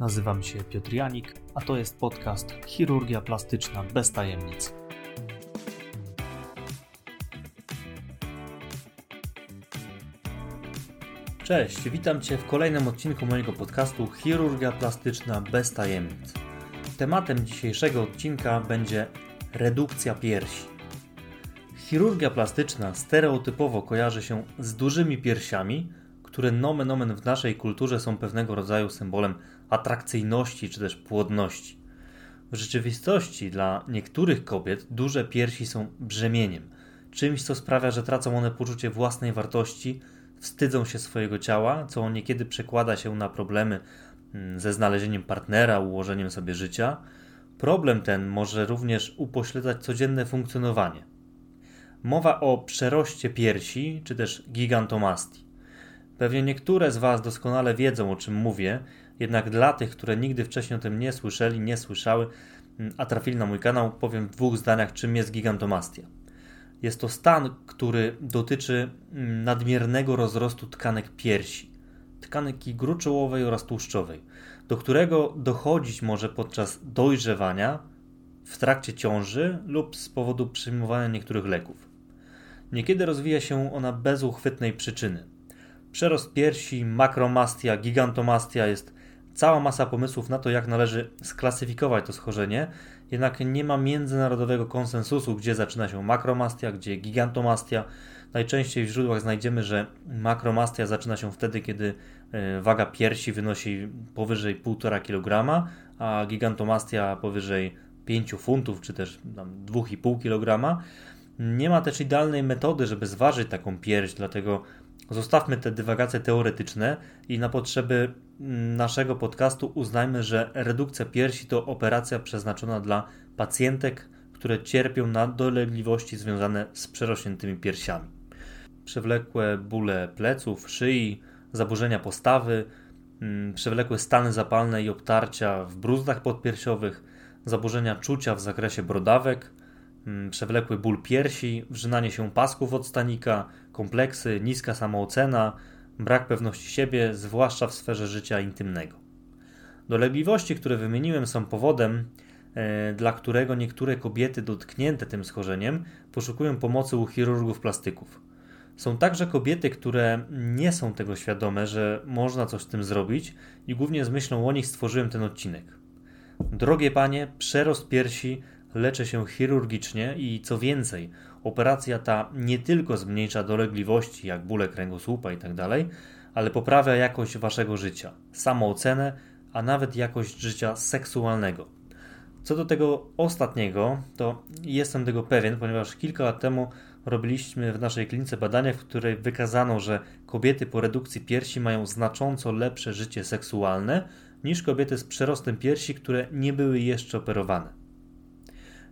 Nazywam się Piotr Janik, a to jest podcast Chirurgia Plastyczna bez tajemnic. Cześć, witam Cię w kolejnym odcinku mojego podcastu Chirurgia Plastyczna bez tajemnic. Tematem dzisiejszego odcinka będzie redukcja piersi. Chirurgia plastyczna stereotypowo kojarzy się z dużymi piersiami, które nomen omen w naszej kulturze są pewnego rodzaju symbolem atrakcyjności czy też płodności. W rzeczywistości dla niektórych kobiet duże piersi są brzemieniem, czymś co sprawia, że tracą one poczucie własnej wartości, wstydzą się swojego ciała, co niekiedy przekłada się na problemy mm, ze znalezieniem partnera, ułożeniem sobie życia. Problem ten może również upośledzać codzienne funkcjonowanie. Mowa o przeroście piersi czy też gigantomastii. Pewnie niektóre z Was doskonale wiedzą o czym mówię, jednak dla tych, które nigdy wcześniej o tym nie słyszeli, nie słyszały, mm, a trafili na mój kanał, powiem w dwóch zdaniach, czym jest gigantomastia. Jest to stan, który dotyczy mm, nadmiernego rozrostu tkanek piersi, tkanki gruczołowej oraz tłuszczowej, do którego dochodzić może podczas dojrzewania, w trakcie ciąży lub z powodu przyjmowania niektórych leków. Niekiedy rozwija się ona bez uchwytnej przyczyny. Przerost piersi, makromastia, gigantomastia jest cała masa pomysłów na to, jak należy sklasyfikować to schorzenie, jednak nie ma międzynarodowego konsensusu, gdzie zaczyna się makromastia, gdzie gigantomastia. Najczęściej w źródłach znajdziemy, że makromastia zaczyna się wtedy, kiedy e, waga piersi wynosi powyżej 1,5 kg, a gigantomastia powyżej 5 funtów, czy też 2,5 kg. Nie ma też idealnej metody, żeby zważyć taką pierś, dlatego Zostawmy te dywagacje teoretyczne i na potrzeby mm, naszego podcastu uznajmy, że redukcja piersi to operacja przeznaczona dla pacjentek, które cierpią na dolegliwości związane z przerośniętymi piersiami. Przewlekłe bóle pleców, szyi, zaburzenia postawy, mm, przewlekłe stany zapalne i obtarcia w bruzdach podpiersiowych, zaburzenia czucia w zakresie brodawek, przewlekły ból piersi, wrzynanie się pasków od stanika, kompleksy, niska samoocena, brak pewności siebie, zwłaszcza w sferze życia intymnego. Dolegliwości, które wymieniłem, są powodem, e, dla którego niektóre kobiety dotknięte tym schorzeniem poszukują pomocy u chirurgów plastyków. Są także kobiety, które nie są tego świadome, że można coś z tym zrobić i głównie z myślą o nich stworzyłem ten odcinek. Drogie panie, przerost piersi leczy się chirurgicznie i co więcej, operacja ta nie tylko zmniejsza dolegliwości jak bóle kręgosłupa itd., tak ale poprawia jakość waszego życia, samoocenę, a nawet jakość życia seksualnego. Co do tego ostatniego, to jestem tego pewien, ponieważ kilka lat temu robiliśmy w naszej klinice badania, w której wykazano, że kobiety po redukcji piersi mają znacząco lepsze życie seksualne niż kobiety z przerostem piersi, które nie były jeszcze operowane.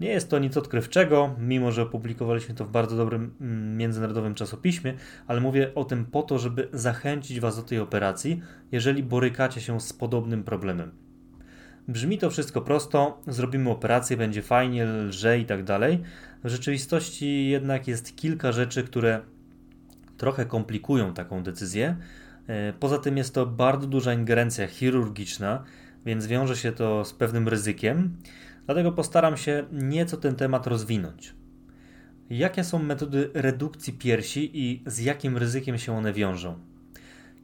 Nie jest to nic odkrywczego, mimo że opublikowaliśmy to w bardzo dobrym mm, międzynarodowym czasopiśmie, ale mówię o tym po to, żeby zachęcić Was do tej operacji, jeżeli borykacie się z podobnym problemem. Brzmi to wszystko prosto, zrobimy operację, będzie fajnie, lżej i tak dalej. W rzeczywistości jednak jest kilka rzeczy, które trochę komplikują taką decyzję. E, poza tym jest to bardzo duża ingerencja chirurgiczna, więc wiąże się to z pewnym ryzykiem. Dlatego postaram się nieco ten temat rozwinąć. Jakie są metody redukcji piersi i z jakim ryzykiem się one wiążą?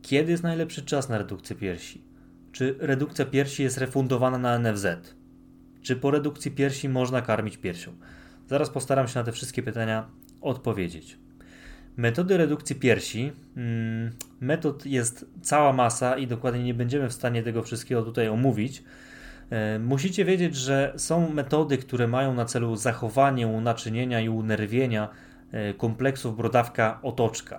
Kiedy jest najlepszy czas na redukcję piersi? Czy redukcja piersi jest refundowana na NFZ? Czy po redukcji piersi można karmić piersią? Zaraz postaram się na te wszystkie pytania odpowiedzieć. Metody redukcji piersi. Hmm, metod jest cała masa i dokładnie nie będziemy w stanie tego wszystkiego tutaj omówić. E, musicie wiedzieć, że są metody, które mają na celu zachowanie unaczynienia i unerwienia e, kompleksów brodawka-otoczka.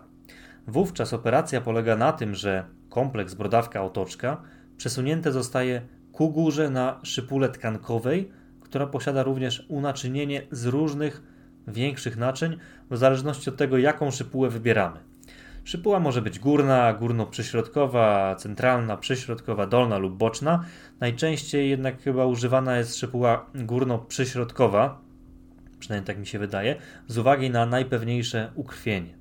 Wówczas operacja polega na tym, że kompleks brodawka-otoczka przesunięte zostaje ku górze na szypule tkankowej, która posiada również unaczynienie z różnych większych naczyń, w zależności od tego, jaką szypułę wybieramy. Szypuła może być górna, górno-przyśrodkowa, centralna, przyśrodkowa, dolna lub boczna. Najczęściej jednak chyba używana jest szypuła górno-przyśrodkowa, przynajmniej tak mi się wydaje, z uwagi na najpewniejsze ukrwienie.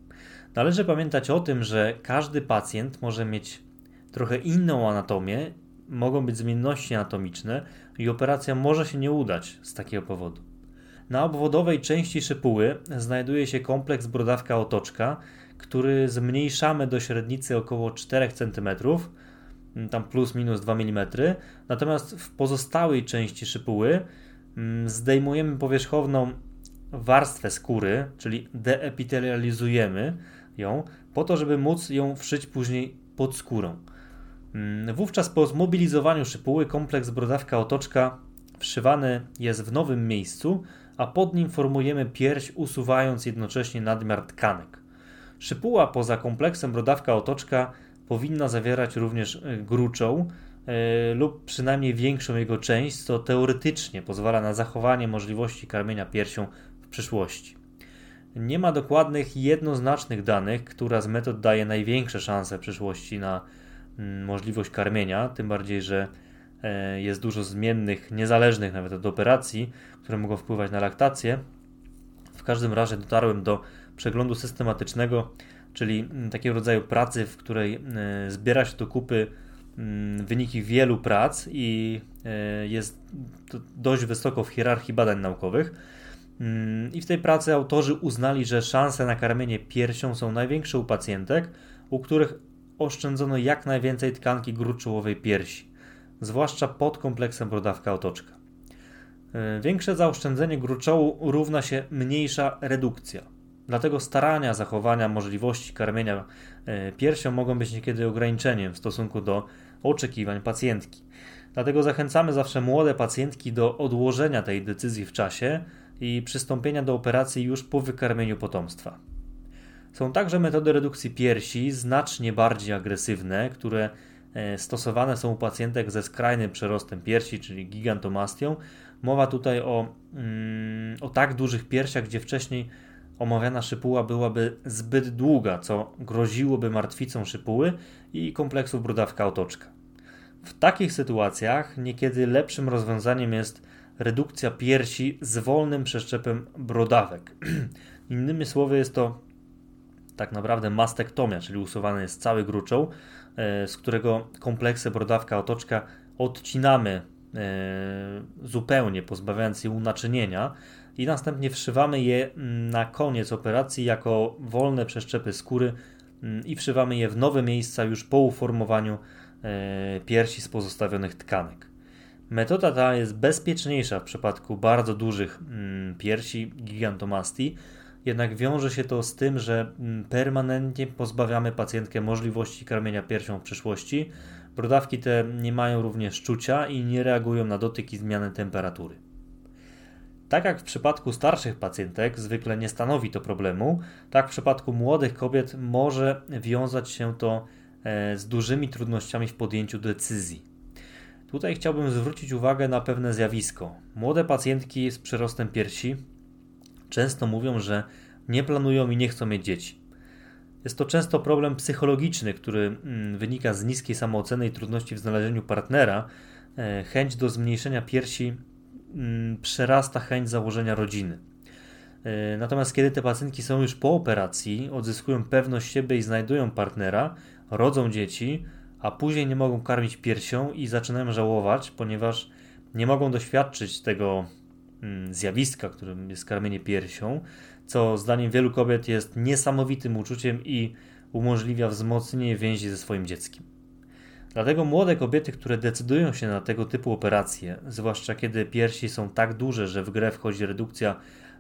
Należy pamiętać o tym, że każdy pacjent może mieć trochę inną anatomię mogą być zmienności anatomiczne i operacja może się nie udać z takiego powodu. Na obwodowej części szypuły znajduje się kompleks brodawka otoczka, który zmniejszamy do średnicy około 4 cm, tam plus minus 2 mm, natomiast w pozostałej części szypuły mm, zdejmujemy powierzchowną warstwę skóry, czyli deepitelializujemy ją, po to, żeby móc ją wszyć później pod skórą. Mm, wówczas po zmobilizowaniu szypuły kompleks brodawka otoczka wszywany jest w nowym miejscu, a pod nim formujemy pierś, usuwając jednocześnie nadmiar tkanek. Szypuła poza kompleksem brodawka otoczka powinna zawierać również e, gruczoł yy, lub przynajmniej większą jego część, co teoretycznie pozwala na zachowanie możliwości karmienia piersią w przyszłości. Nie ma dokładnych, jednoznacznych danych, która z metod daje największe szanse w przyszłości na mm, możliwość karmienia, tym bardziej, że e, jest dużo zmiennych, niezależnych nawet od operacji, które mogą wpływać na laktację. W każdym razie dotarłem do przeglądu systematycznego, czyli mm, takiego rodzaju pracy, w której e, zbiera się do kupy mm, wyniki wielu prac i e, jest dość wysoko w hierarchii badań naukowych. Mm, I w tej pracy autorzy uznali, że szanse na karmienie piersią są największe u pacjentek, u których oszczędzono jak najwięcej tkanki gruczołowej piersi, zwłaszcza pod kompleksem brodawka otoczka. E, większe zaoszczędzenie gruczołu równa się mniejsza redukcja. Dlatego starania zachowania możliwości karmienia e, piersią mogą być niekiedy ograniczeniem w stosunku do oczekiwań pacjentki. Dlatego zachęcamy zawsze młode pacjentki do odłożenia tej decyzji w czasie i przystąpienia do operacji już po wykarmieniu potomstwa. Są także metody redukcji piersi znacznie bardziej agresywne, które stosowane są u pacjentek ze skrajnym przerostem piersi, czyli gigantomastią. Mowa tutaj o, mm, o tak dużych piersiach, gdzie wcześniej omawiana szypuła byłaby zbyt długa, co groziłoby martwicą szypuły i kompleksu brudawka otoczka. W takich sytuacjach niekiedy lepszym rozwiązaniem jest redukcja piersi z wolnym przeszczepem brodawek. Innymi słowy jest to tak naprawdę mastektomia, czyli usuwany jest cały gruczoł, e, z którego kompleksy brodawka otoczka odcinamy e, zupełnie, pozbawiając je unaczynienia i następnie wszywamy je na koniec operacji jako wolne przeszczepy skóry mm, i wszywamy je w nowe miejsca już po uformowaniu e, piersi z pozostawionych tkanek. Metoda ta jest bezpieczniejsza w przypadku bardzo dużych mm, piersi, gigantomastii, jednak wiąże się to z tym, że mm, permanentnie pozbawiamy pacjentkę możliwości karmienia piersią w przyszłości. Brodawki te nie mają również czucia i nie reagują na dotyk i zmianę temperatury. Tak jak w przypadku starszych pacjentek zwykle nie stanowi to problemu, tak w przypadku młodych kobiet może wiązać się to e, z dużymi trudnościami w podjęciu decyzji. Tutaj chciałbym zwrócić uwagę na pewne zjawisko. Młode pacjentki z przyrostem piersi często mówią, że nie planują i nie chcą mieć dzieci. Jest to często problem psychologiczny, który mm, wynika z niskiej samooceny i trudności w znalezieniu partnera. E, chęć do zmniejszenia piersi mm, przerasta chęć założenia rodziny. E, natomiast kiedy te pacjentki są już po operacji, odzyskują pewność siebie i znajdują partnera, rodzą dzieci, a później nie mogą karmić piersią i zaczynają żałować, ponieważ nie mogą doświadczyć tego zjawiska, którym jest karmienie piersią, co zdaniem wielu kobiet jest niesamowitym uczuciem i umożliwia wzmocnienie więzi ze swoim dzieckiem. Dlatego młode kobiety, które decydują się na tego typu operacje, zwłaszcza kiedy piersi są tak duże, że w grę wchodzi redukcja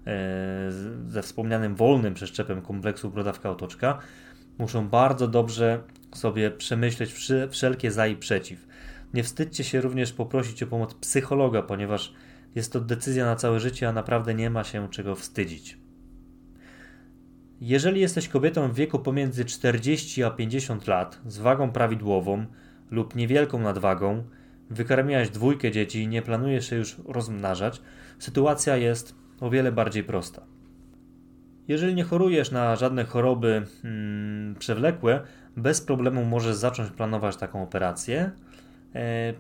e, ze wspomnianym wolnym przeszczepem kompleksu brodawka otoczka, muszą bardzo dobrze sobie przemyśleć wszelkie za i przeciw. Nie wstydźcie się również poprosić o pomoc psychologa, ponieważ jest to decyzja na całe życie, a naprawdę nie ma się czego wstydzić. Jeżeli jesteś kobietą w wieku pomiędzy 40 a 50 lat, z wagą prawidłową lub niewielką nadwagą, wykarmiłaś dwójkę dzieci i nie planujesz się już rozmnażać, sytuacja jest o wiele bardziej prosta. Jeżeli nie chorujesz na żadne choroby hmm, przewlekłe, bez problemu możesz zacząć planować taką operację,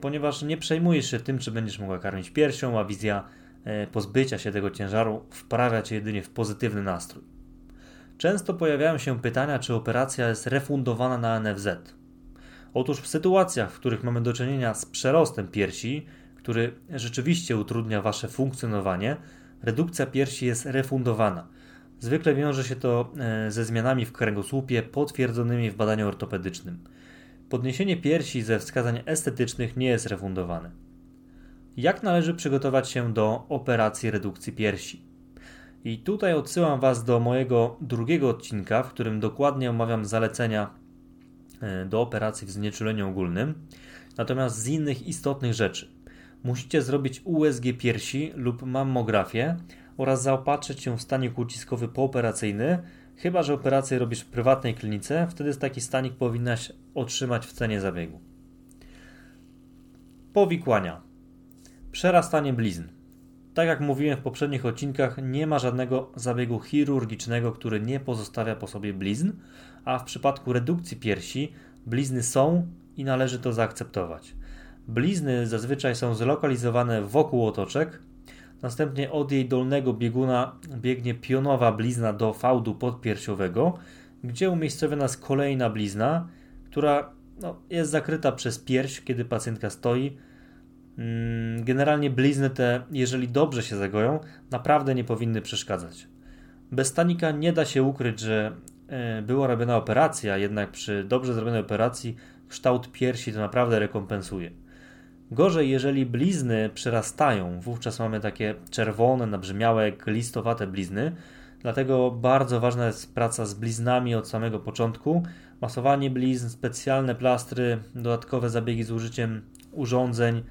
ponieważ nie przejmujesz się tym, czy będziesz mogła karmić piersią, a wizja e, pozbycia się tego ciężaru wprawia cię jedynie w pozytywny nastrój. Często pojawiają się pytania, czy operacja jest refundowana na NFZ. Otóż w sytuacjach, w których mamy do czynienia z przerostem piersi, który rzeczywiście utrudnia Wasze funkcjonowanie, redukcja piersi jest refundowana. Zwykle wiąże się to e, ze zmianami w kręgosłupie potwierdzonymi w badaniu ortopedycznym. Podniesienie piersi ze wskazań estetycznych nie jest refundowane. Jak należy przygotować się do operacji redukcji piersi? I tutaj odsyłam Was do mojego drugiego odcinka, w którym dokładnie omawiam zalecenia e, do operacji w znieczuleniu ogólnym, natomiast z innych istotnych rzeczy. Musicie zrobić USG piersi lub mammografię oraz zaopatrzyć się w stanik uciskowy pooperacyjny, chyba że operację robisz w prywatnej klinice, wtedy taki stanik powinnaś otrzymać w cenie zabiegu. Powikłania. Przerastanie blizn. Tak jak mówiłem w poprzednich odcinkach, nie ma żadnego zabiegu chirurgicznego, który nie pozostawia po sobie blizn, a w przypadku redukcji piersi blizny są i należy to zaakceptować. Blizny zazwyczaj są zlokalizowane wokół otoczek, następnie od jej dolnego bieguna biegnie pionowa blizna do fałdu podpiersiowego, gdzie umiejscowiona jest kolejna blizna, która no, jest zakryta przez pierś, kiedy pacjentka stoi Mm, generalnie blizny te, jeżeli dobrze się zagoją, naprawdę nie powinny przeszkadzać. Bez stanika nie da się ukryć, że e, była robiona operacja, jednak przy dobrze zrobionej operacji kształt piersi to naprawdę rekompensuje. Gorzej, jeżeli blizny przerastają, wówczas mamy takie czerwone, nabrzmiałe, listowate blizny. Dlatego bardzo ważna jest praca z bliznami od samego początku. Masowanie blizn, specjalne plastry, dodatkowe zabiegi z użyciem urządzeń,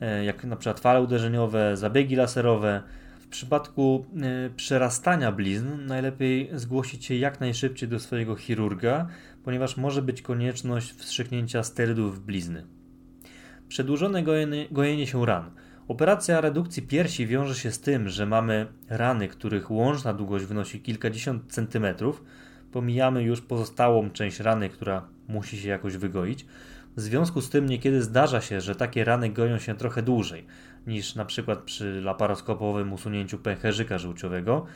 E, jak na przykład fale uderzeniowe, zabiegi laserowe. W przypadku e, przerastania blizn najlepiej zgłosić się jak najszybciej do swojego chirurga, ponieważ może być konieczność wstrzyknięcia sterydów w blizny. Przedłużone gojenie, gojenie się ran. Operacja redukcji piersi wiąże się z tym, że mamy rany, których łączna długość wynosi kilkadziesiąt centymetrów. Pomijamy już pozostałą część rany, która musi się jakoś wygoić. W związku z tym niekiedy zdarza się, że takie rany goją się trochę dłużej niż na przykład przy laparoskopowym usunięciu pęcherzyka żółciowego.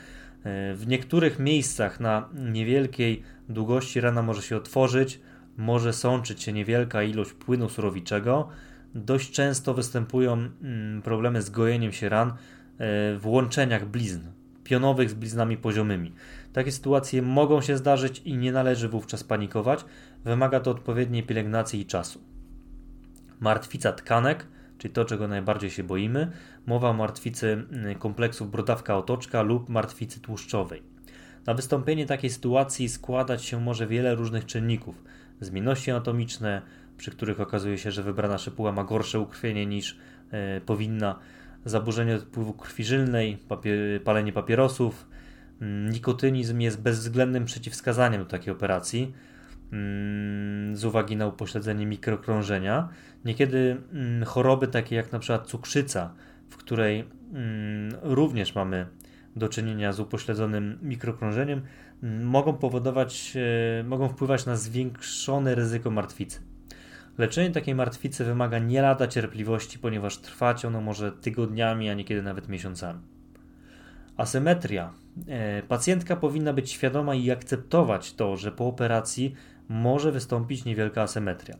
E, w niektórych miejscach na niewielkiej długości rana może się otworzyć, może sączyć się niewielka ilość płynu surowiczego. Dość często występują mm, problemy z gojeniem się ran e, w łączeniach blizn, pionowych z bliznami poziomymi. Takie sytuacje mogą się zdarzyć i nie należy wówczas panikować. Wymaga to odpowiedniej pielęgnacji i czasu. Martwica tkanek, czyli to, czego najbardziej się boimy. Mowa o martwicy mm, kompleksów brodawka-otoczka lub martwicy tłuszczowej. Na wystąpienie takiej sytuacji składać się może wiele różnych czynników. Zmienności anatomiczne, przy których okazuje się, że wybrana szypuła ma gorsze ukrwienie niż e, powinna, zaburzenie odpływu krwi żylnej, palenie papierosów, Mm, nikotynizm jest bezwzględnym przeciwwskazaniem do takiej operacji mm, z uwagi na upośledzenie mikrokrążenia. Niekiedy mm, choroby takie jak na przykład cukrzyca, w której również mamy do czynienia z upośledzonym mikrokrążeniem, mogą powodować, e, mogą wpływać na zwiększone ryzyko martwicy. Leczenie takiej martwicy wymaga nie lada cierpliwości, ponieważ trwać ono może tygodniami, a niekiedy nawet miesiącami. Asymetria. E, pacjentka powinna być świadoma i akceptować to, że po operacji może wystąpić niewielka asymetria.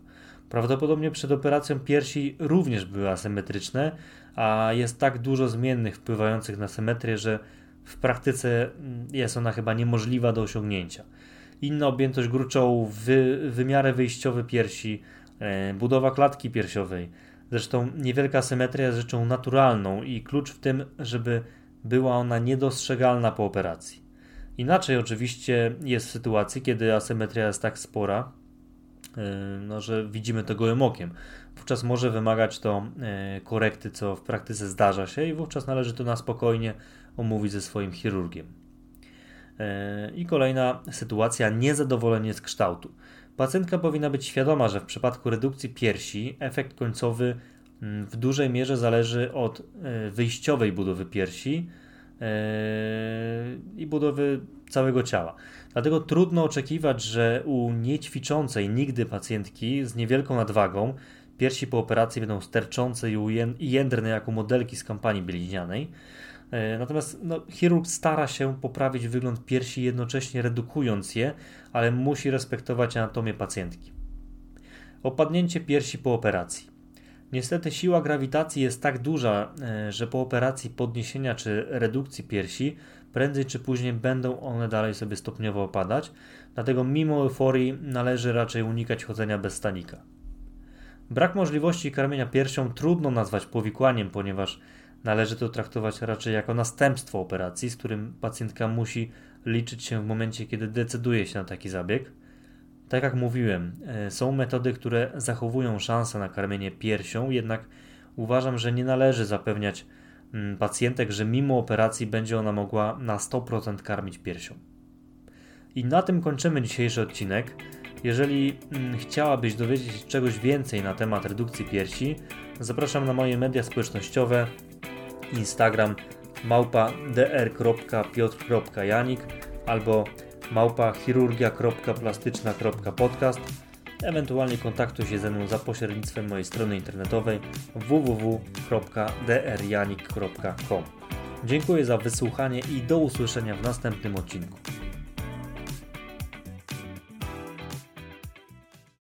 Prawdopodobnie przed operacją piersi również były asymetryczne, a jest tak dużo zmiennych wpływających na symetrię, że w praktyce mm, jest ona chyba niemożliwa do osiągnięcia. Inna objętość gruczołu, wy, wymiary wyjściowe piersi, budowa klatki piersiowej. Zresztą niewielka asymetria jest rzeczą naturalną i klucz w tym, żeby była ona niedostrzegalna po operacji. Inaczej oczywiście jest w sytuacji, kiedy asymetria jest tak spora, e, no, że widzimy to gołym okiem. Wówczas może wymagać to e, korekty, co w praktyce zdarza się i wówczas należy to na spokojnie omówić ze swoim chirurgiem. E, I kolejna sytuacja, niezadowolenie z kształtu. Pacjentka powinna być świadoma, że w przypadku redukcji piersi efekt końcowy Mm, w dużej mierze zależy od e, wyjściowej budowy piersi e, i budowy całego ciała. Dlatego trudno oczekiwać, że u niećwiczącej nigdy pacjentki z niewielką nadwagą piersi po operacji będą sterczące i jędrne jak u modelki z kampanii bliźnianej. E, natomiast no, chirurg stara się poprawić wygląd piersi, jednocześnie redukując je, ale musi respektować anatomię pacjentki. Opadnięcie piersi po operacji. Niestety siła grawitacji jest tak duża, e, że po operacji podniesienia czy redukcji piersi prędzej czy później będą one dalej sobie stopniowo opadać, dlatego mimo euforii należy raczej unikać chodzenia bez stanika. Brak możliwości karmienia piersią trudno nazwać powikłaniem, ponieważ należy to traktować raczej jako następstwo operacji, z którym pacjentka musi liczyć się w momencie, kiedy decyduje się na taki zabieg. Tak jak mówiłem, e, są metody, które zachowują szansę na karmienie piersią, jednak uważam, że nie należy zapewniać mm, pacjentek, że mimo operacji będzie ona mogła na 100% karmić piersią. I na tym kończymy dzisiejszy odcinek. Jeżeli mm, chciałabyś dowiedzieć się czegoś więcej na temat redukcji piersi, zapraszam na moje media społecznościowe Instagram małpa dr.piotr.janik albo małpa chirurgia.plastyczna.podcast Ewentualnie kontaktuj się ze mną za pośrednictwem mojej strony internetowej www.drjanik.com Dziękuję za wysłuchanie i do usłyszenia w następnym odcinku.